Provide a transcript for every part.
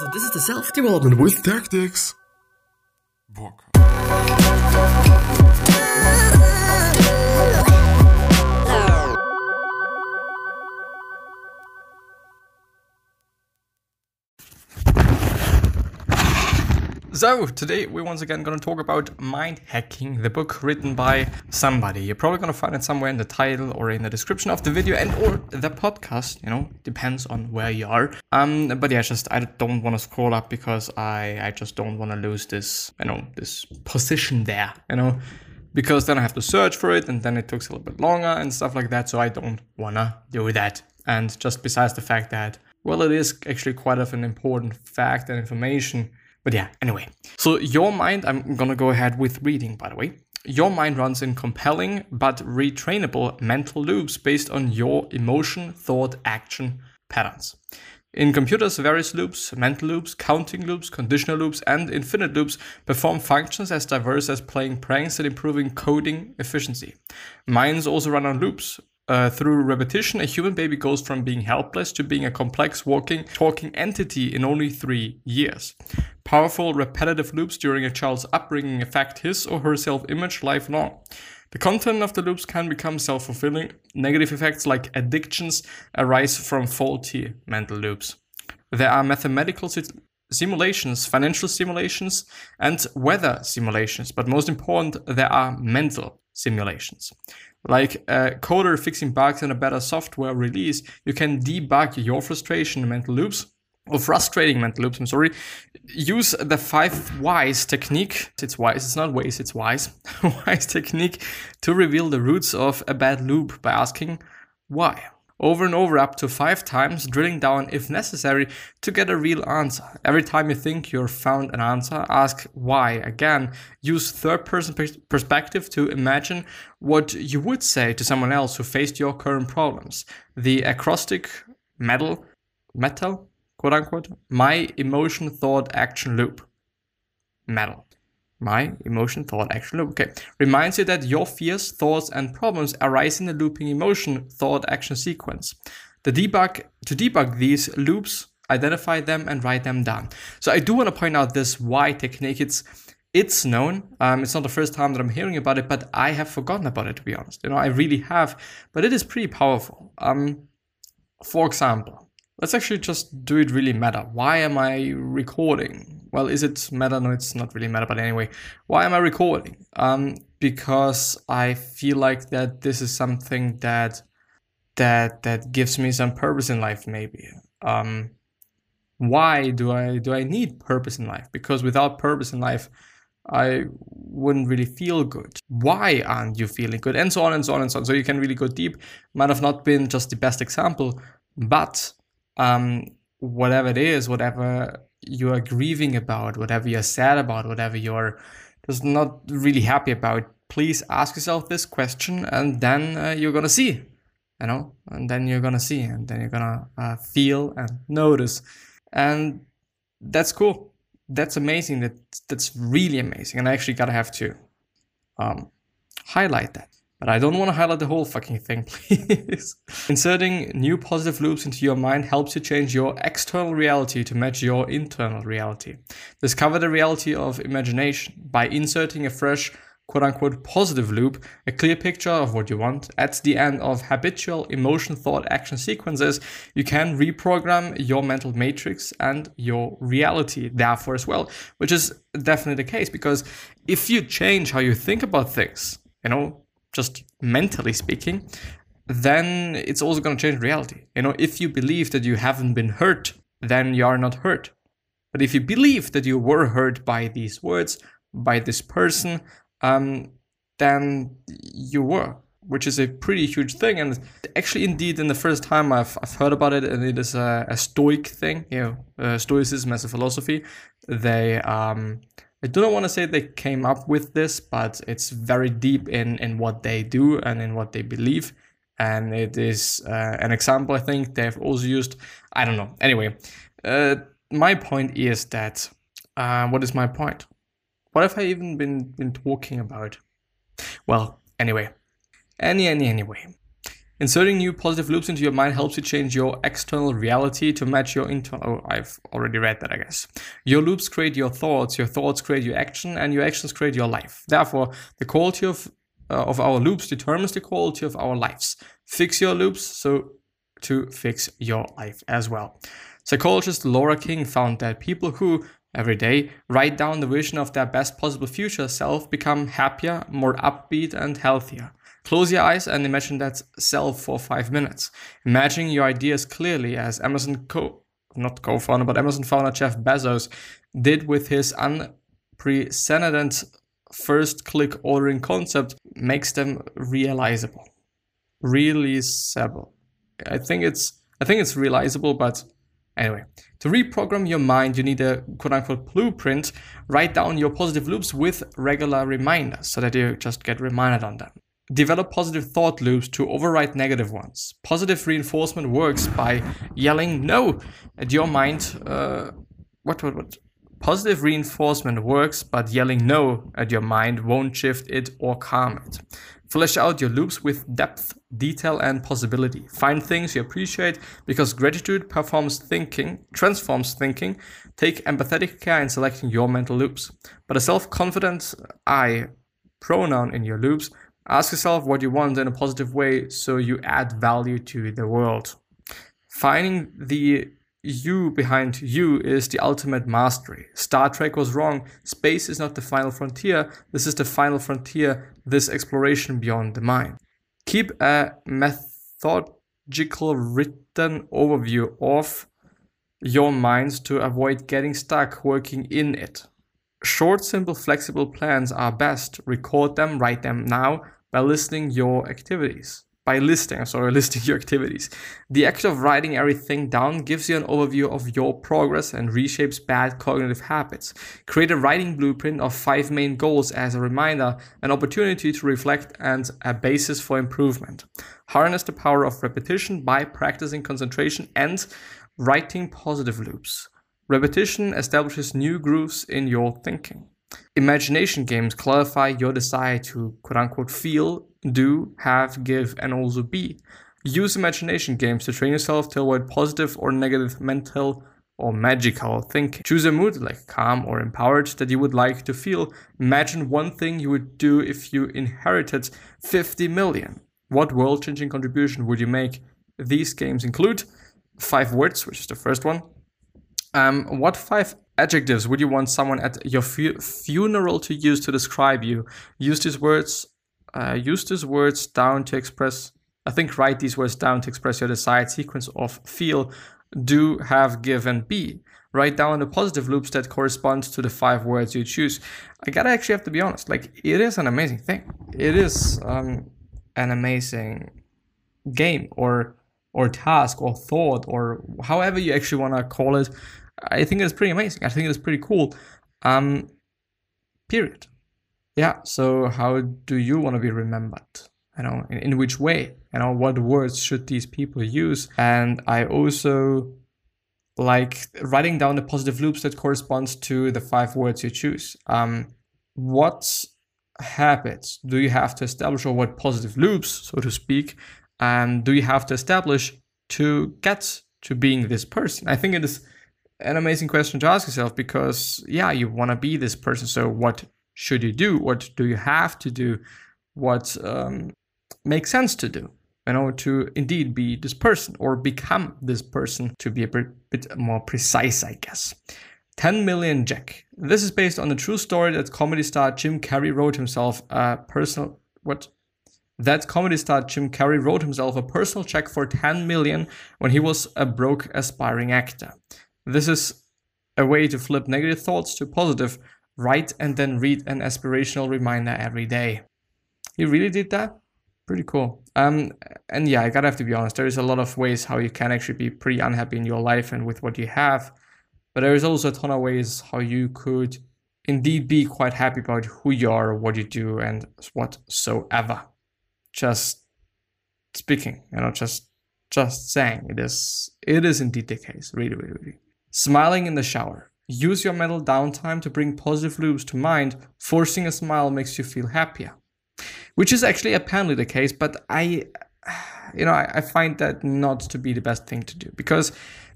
So this is the self-development with tactics. Bock. So, today we're once again going to talk about Mind Hacking, the book written by somebody. You're probably going to find it somewhere in the title or in the description of the video and or the podcast, you know, depends on where you are. Um, but yeah, just I don't want to scroll up because I, I just don't want to lose this, you know, this position there, you know, because then I have to search for it and then it takes a little bit longer and stuff like that. So I don't want to do that. And just besides the fact that, well, it is actually quite of an important fact and information but yeah, anyway. So your mind, I'm gonna go ahead with reading, by the way. Your mind runs in compelling but retrainable mental loops based on your emotion, thought, action patterns. In computers, various loops, mental loops, counting loops, conditional loops, and infinite loops perform functions as diverse as playing pranks and improving coding efficiency. Minds also run on loops, uh, through repetition, a human baby goes from being helpless to being a complex, walking, talking entity in only three years. Powerful, repetitive loops during a child's upbringing affect his or her self image lifelong. The content of the loops can become self fulfilling. Negative effects like addictions arise from faulty mental loops. There are mathematical simulations, financial simulations, and weather simulations, but most important, there are mental simulations. Like a coder fixing bugs in a better software release, you can debug your frustration mental loops or frustrating mental loops, I'm sorry. Use the five whys technique. It's wise, it's not ways, it's wise. wise technique to reveal the roots of a bad loop by asking why over and over up to five times, drilling down if necessary to get a real answer. Every time you think you've found an answer, ask why again. Use third person perspective to imagine what you would say to someone else who faced your current problems. The acrostic metal, metal, quote unquote, my emotion, thought, action loop. Metal my emotion, thought, action loop. Okay. Reminds you that your fears, thoughts, and problems arise in the looping emotion, thought, action sequence. The debug to debug these loops, identify them and write them down. So I do want to point out this why technique. It's it's known. Um, it's not the first time that I'm hearing about it, but I have forgotten about it to be honest. You know, I really have. But it is pretty powerful. Um, for example, let's actually just do it really meta. Why am I recording? well, is it meta? No, it's not really meta, but anyway, why am I recording? Um, because I feel like that this is something that that that gives me some purpose in life, maybe. Um, why do I do I need purpose in life? Because without purpose in life, I wouldn't really feel good. Why aren't you feeling good? And so on and so on and so on. So you can really go deep. Might have not been just the best example, but um, whatever it is, whatever you are grieving about, whatever you're sad about, whatever you're just not really happy about, please ask yourself this question, and then uh, you're gonna see, you know, and then you're gonna see, and then you're gonna uh, feel and notice, and that's cool. That's amazing. That that's really amazing, and I actually gotta have to um, highlight that. But I don't want to highlight the whole fucking thing, please. Inserting new positive loops into your mind helps you change your external reality to match your internal reality. Discover the reality of imagination by inserting a fresh quote unquote positive loop, a clear picture of what you want. At the end of habitual emotion, thought, action sequences, you can reprogram your mental matrix and your reality, therefore, as well, which is definitely the case because if you change how you think about things, you know, just mentally speaking, then it's also going to change reality. You know, if you believe that you haven't been hurt, then you are not hurt. But if you believe that you were hurt by these words, by this person, um, then you were, which is a pretty huge thing. And actually, indeed, in the first time I've, I've heard about it, and it is a, a Stoic thing, you know, uh, Stoicism as a philosophy. They um, I do not want to say they came up with this, but it's very deep in, in what they do and in what they believe. And it is uh, an example I think they've also used. I don't know. Anyway, uh, my point is that uh, what is my point? What have I even been, been talking about? Well, anyway, any, any, anyway. Inserting new positive loops into your mind helps you change your external reality to match your internal. Oh, I've already read that, I guess. Your loops create your thoughts, your thoughts create your action, and your actions create your life. Therefore, the quality of uh, of our loops determines the quality of our lives. Fix your loops so to fix your life as well. Psychologist Laura King found that people who every day write down the vision of their best possible future self become happier, more upbeat, and healthier. Close your eyes and imagine that self for five minutes. Imagine your ideas clearly as Amazon co not co-founder, but Amazon founder Jeff Bezos did with his unprecedented first click ordering concept makes them realizable. Realizable. I think it's I think it's realizable, but anyway. To reprogram your mind, you need a quote unquote blueprint. Write down your positive loops with regular reminders so that you just get reminded on them. Develop positive thought loops to override negative ones. Positive reinforcement works by yelling no at your mind. Uh, what, what, what? Positive reinforcement works, but yelling no at your mind won't shift it or calm it. Flesh out your loops with depth, detail, and possibility. Find things you appreciate because gratitude performs thinking, transforms thinking. Take empathetic care in selecting your mental loops. But a self confident I pronoun in your loops Ask yourself what you want in a positive way so you add value to the world. Finding the you behind you is the ultimate mastery. Star Trek was wrong. Space is not the final frontier. This is the final frontier, this exploration beyond the mind. Keep a methodical written overview of your mind to avoid getting stuck working in it. Short, simple, flexible plans are best. Record them, write them now by listing your activities. By listing, sorry, listing your activities. The act of writing everything down gives you an overview of your progress and reshapes bad cognitive habits. Create a writing blueprint of five main goals as a reminder, an opportunity to reflect, and a basis for improvement. Harness the power of repetition by practicing concentration and writing positive loops. Repetition establishes new grooves in your thinking. Imagination games clarify your desire to quote unquote feel, do, have, give, and also be. Use imagination games to train yourself to avoid positive or negative mental or magical thinking. Choose a mood like calm or empowered that you would like to feel. Imagine one thing you would do if you inherited 50 million. What world changing contribution would you make? These games include five words, which is the first one, um, what five adjectives would you want someone at your fu- funeral to use to describe you? Use these words. Uh, use these words down to express. I think write these words down to express your desired sequence of feel, do, have, give, and be. Write down the positive loops that correspond to the five words you choose. I gotta actually have to be honest. Like it is an amazing thing. It is um, an amazing game or or task or thought or however you actually want to call it I think it's pretty amazing. I think it's pretty cool. Um, period. Yeah. So how do you want to be remembered? You know, in, in which way? You know, what words should these people use? And I also like writing down the positive loops that corresponds to the five words you choose. Um, what habits do you have to establish, or what positive loops, so to speak, um, do you have to establish to get to being this person? I think it is an amazing question to ask yourself because yeah you want to be this person. So what should you do? What do you have to do? What um, makes sense to do you know to indeed be this person or become this person to be a bit, bit more precise i guess. 10 million jack. This is based on the true story that comedy star jim carrey wrote himself a personal what? That comedy star Jim Carrey wrote himself a personal check for 10 million when he was a broke aspiring actor. This is a way to flip negative thoughts to positive. Write and then read an aspirational reminder every day. You really did that? Pretty cool. Um, and yeah, I gotta have to be honest. There is a lot of ways how you can actually be pretty unhappy in your life and with what you have, but there is also a ton of ways how you could indeed be quite happy about who you are, what you do, and whatsoever. Just speaking, you know, just just saying it is it is indeed the case. Really, really, really. Smiling in the shower. Use your mental downtime to bring positive loops to mind. Forcing a smile makes you feel happier. Which is actually apparently the case, but I you know, I, I find that not to be the best thing to do because,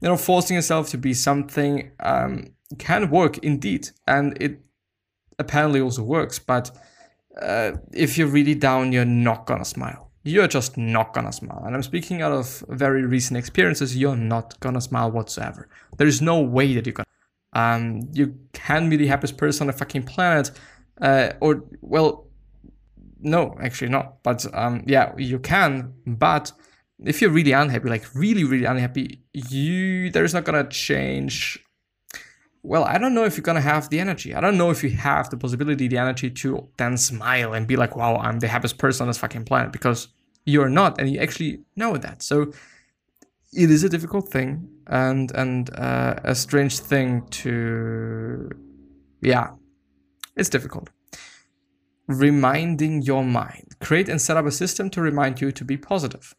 you know, forcing yourself to be something um, can work indeed, and it apparently also works. But uh, if you're really down, you're not gonna smile. You're just not gonna smile. And I'm speaking out of very recent experiences. You're not gonna smile whatsoever. There is no way that you're gonna. Um, you can be the happiest person on the fucking planet, uh, or well, no, actually not. But um, yeah, you can. But if you're really unhappy, like really, really unhappy, you there's not gonna change. Well, I don't know if you're gonna have the energy. I don't know if you have the possibility, the energy to then smile and be like, "Wow, I'm the happiest person on this fucking planet," because you're not, and you actually know that. So it is a difficult thing and and uh, a strange thing to, yeah, it's difficult reminding your mind. Create and set up a system to remind you to be positive.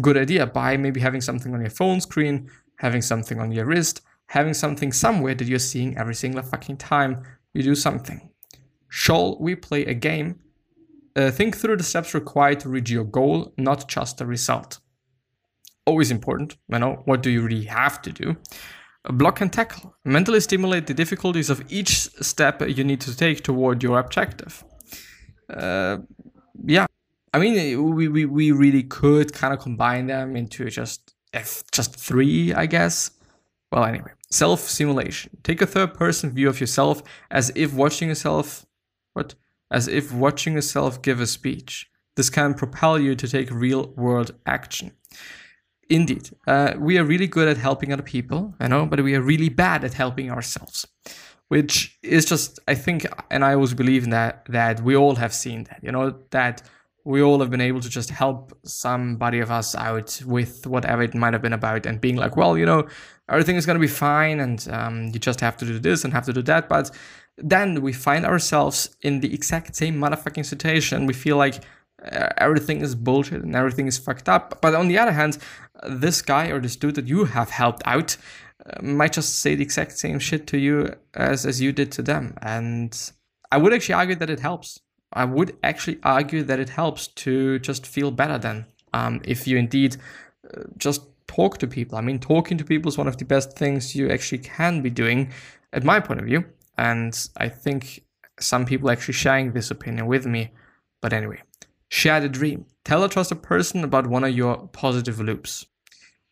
Good idea by maybe having something on your phone screen, having something on your wrist, having something somewhere that you're seeing every single fucking time you do something. Shall we play a game? Uh, think through the steps required to reach your goal, not just the result. Always important, you know, what do you really have to do? Block and tackle. Mentally stimulate the difficulties of each step you need to take toward your objective. Uh, yeah, I mean, we, we, we really could kind of combine them into just just three, I guess. Well, anyway, self simulation. Take a third person view of yourself as if watching yourself, what? As if watching yourself give a speech. This can propel you to take real world action. Indeed, uh, we are really good at helping other people, I know, but we are really bad at helping ourselves, which is just, I think, and I always believe in that that we all have seen that, you know, that we all have been able to just help somebody of us out with whatever it might have been about, and being like, well, you know, everything is gonna be fine, and um, you just have to do this and have to do that, but then we find ourselves in the exact same motherfucking situation. We feel like uh, everything is bullshit and everything is fucked up. But on the other hand, this guy or this dude that you have helped out uh, might just say the exact same shit to you as, as you did to them. And I would actually argue that it helps. I would actually argue that it helps to just feel better then. Um, if you indeed uh, just talk to people. I mean, talking to people is one of the best things you actually can be doing, at my point of view. And I think some people actually sharing this opinion with me. But anyway, Share the dream. Tell a trusted person about one of your positive loops,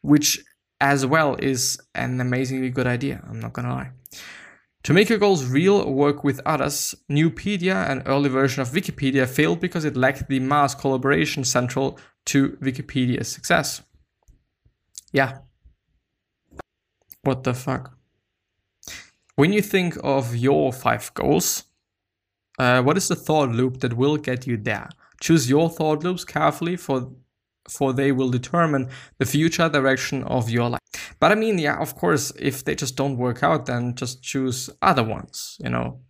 which as well is an amazingly good idea. I'm not gonna lie. To make your goals real, work with others. Nupedia, an early version of Wikipedia, failed because it lacked the mass collaboration central to Wikipedia's success. Yeah. What the fuck? When you think of your five goals, uh, what is the thought loop that will get you there? Choose your thought loops carefully for for they will determine the future direction of your life. But I mean, yeah, of course, if they just don't work out, then just choose other ones, you know.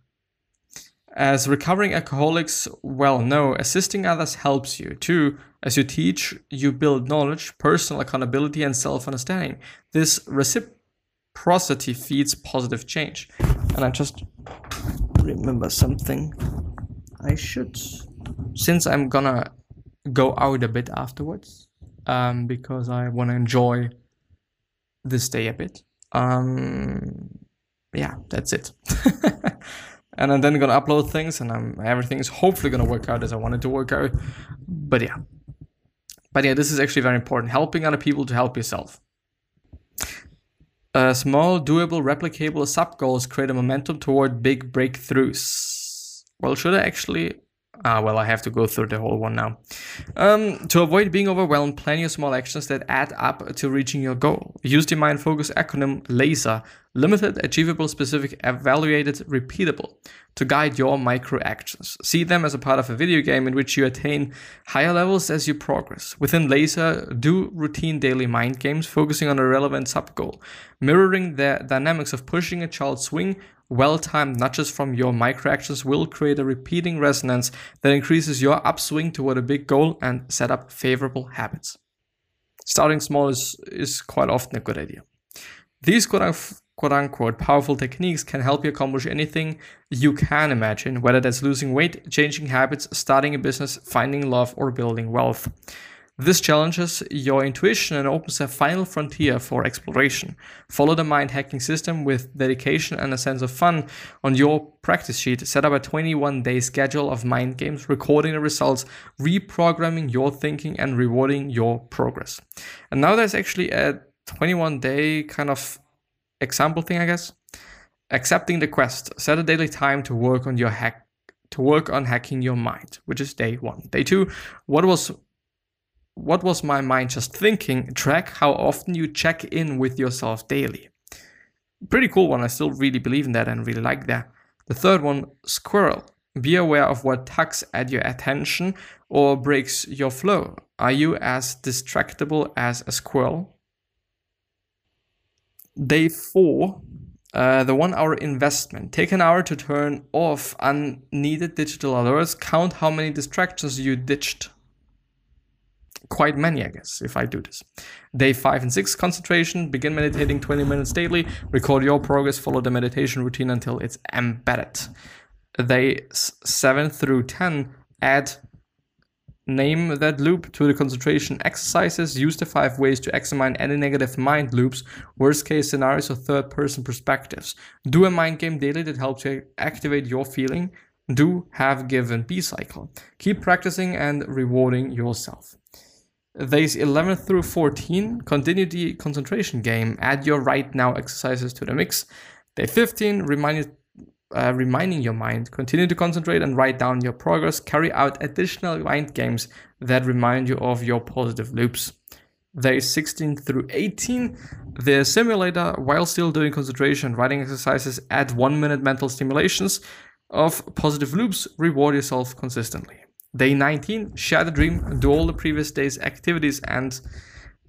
As recovering alcoholics well know, assisting others helps you too. As you teach, you build knowledge, personal accountability, and self understanding. This reciprocity feeds positive change. And I just remember something I should since I'm gonna go out a bit afterwards, um, because I want to enjoy this day a bit. Um, yeah, that's it. and I'm then gonna upload things, and I'm, everything is hopefully gonna work out as I wanted to work out. But yeah, but yeah, this is actually very important. Helping other people to help yourself. Uh, small, doable, replicable sub goals create a momentum toward big breakthroughs. Well, should I actually Ah, well, I have to go through the whole one now. Um, to avoid being overwhelmed, plan your small actions that add up to reaching your goal. Use the mind focus acronym LASER limited, achievable, specific, evaluated, repeatable to guide your micro actions. See them as a part of a video game in which you attain higher levels as you progress. Within Laser, do routine daily mind games focusing on a relevant sub goal, mirroring the dynamics of pushing a child's swing well-timed nudges from your micro actions will create a repeating resonance that increases your upswing toward a big goal and set up favorable habits. Starting small is, is quite often a good idea. These quote unquote powerful techniques can help you accomplish anything you can imagine, whether that's losing weight, changing habits, starting a business, finding love, or building wealth. This challenges your intuition and opens a final frontier for exploration. Follow the mind hacking system with dedication and a sense of fun. On your practice sheet, set up a 21 day schedule of mind games, recording the results, reprogramming your thinking, and rewarding your progress. And now there's actually a 21 day kind of example thing, I guess. Accepting the quest. Set a daily time to work on your hack to work on hacking your mind, which is day one. Day two, what was what was my mind just thinking? Track how often you check in with yourself daily. Pretty cool one. I still really believe in that and really like that. The third one, squirrel. Be aware of what tugs at your attention or breaks your flow. Are you as distractible as a squirrel? Day four, uh, the one hour investment. Take an hour to turn off unneeded digital alerts. Count how many distractions you ditched quite many, I guess, if I do this. Day five and six, concentration. Begin meditating 20 minutes daily. Record your progress. Follow the meditation routine until it's embedded. Day seven through 10, add Name that loop to the concentration exercises. Use the five ways to examine any negative mind loops, worst case scenarios, or third person perspectives. Do a mind game daily that helps you activate your feeling. Do have give and be cycle. Keep practicing and rewarding yourself. Days 11 through 14, continue the concentration game. Add your right now exercises to the mix. Day 15, remind, uh, reminding your mind. Continue to concentrate and write down your progress. Carry out additional mind games that remind you of your positive loops. Days 16 through 18, the simulator, while still doing concentration writing exercises, add one minute mental stimulations of positive loops. Reward yourself consistently. Day 19, share the dream, do all the previous day's activities, and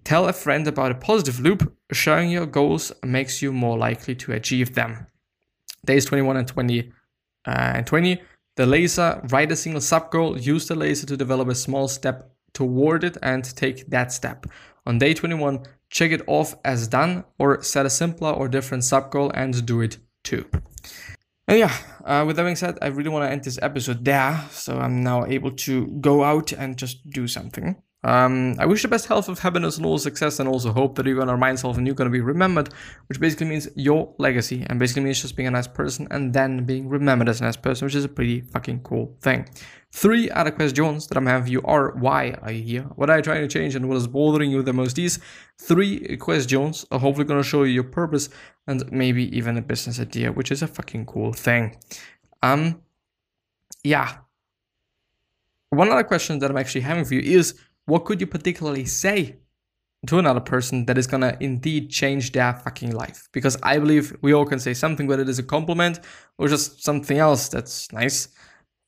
tell a friend about a positive loop. Sharing your goals makes you more likely to achieve them. Days 21 and 20 uh, and 20, the laser, write a single sub goal, use the laser to develop a small step toward it and take that step. On day 21, check it off as done or set a simpler or different sub goal and do it too. And yeah, uh, with that being said, I really want to end this episode there, so I'm now able to go out and just do something. Um, I wish the best health of happiness and all success, and also hope that you're gonna remind yourself and you're gonna be remembered, which basically means your legacy, and basically means just being a nice person and then being remembered as a nice person, which is a pretty fucking cool thing. Three other questions that I'm having you are why are you here? What are you trying to change and what is bothering you the most? These three questions are hopefully to show you your purpose and maybe even a business idea, which is a fucking cool thing. Um, yeah. One other question that I'm actually having for you is what could you particularly say to another person that is gonna indeed change their fucking life? Because I believe we all can say something, whether it is a compliment or just something else that's nice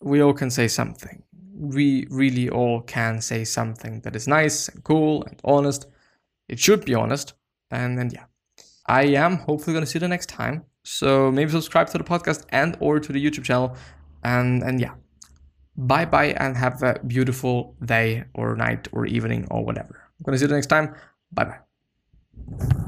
we all can say something. We really all can say something that is nice and cool and honest. It should be honest. And then yeah. I am hopefully gonna see you the next time. So maybe subscribe to the podcast and or to the YouTube channel. And and yeah. Bye bye and have a beautiful day or night or evening or whatever. I'm gonna see you next time. Bye bye.